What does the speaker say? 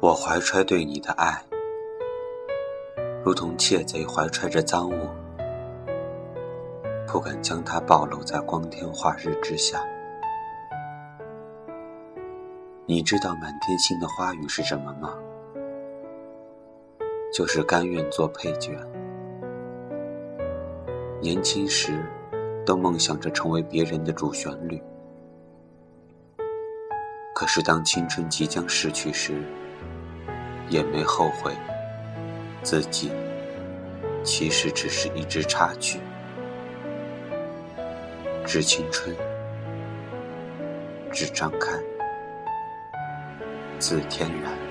我怀揣对你的爱，如同窃贼怀揣着赃物，不敢将它暴露在光天化日之下。你知道满天星的花语是什么吗？就是甘愿做配角。年轻时，都梦想着成为别人的主旋律。可是当青春即将逝去时，也没后悔，自己其实只是一支插曲，致青春，致张开，自天然。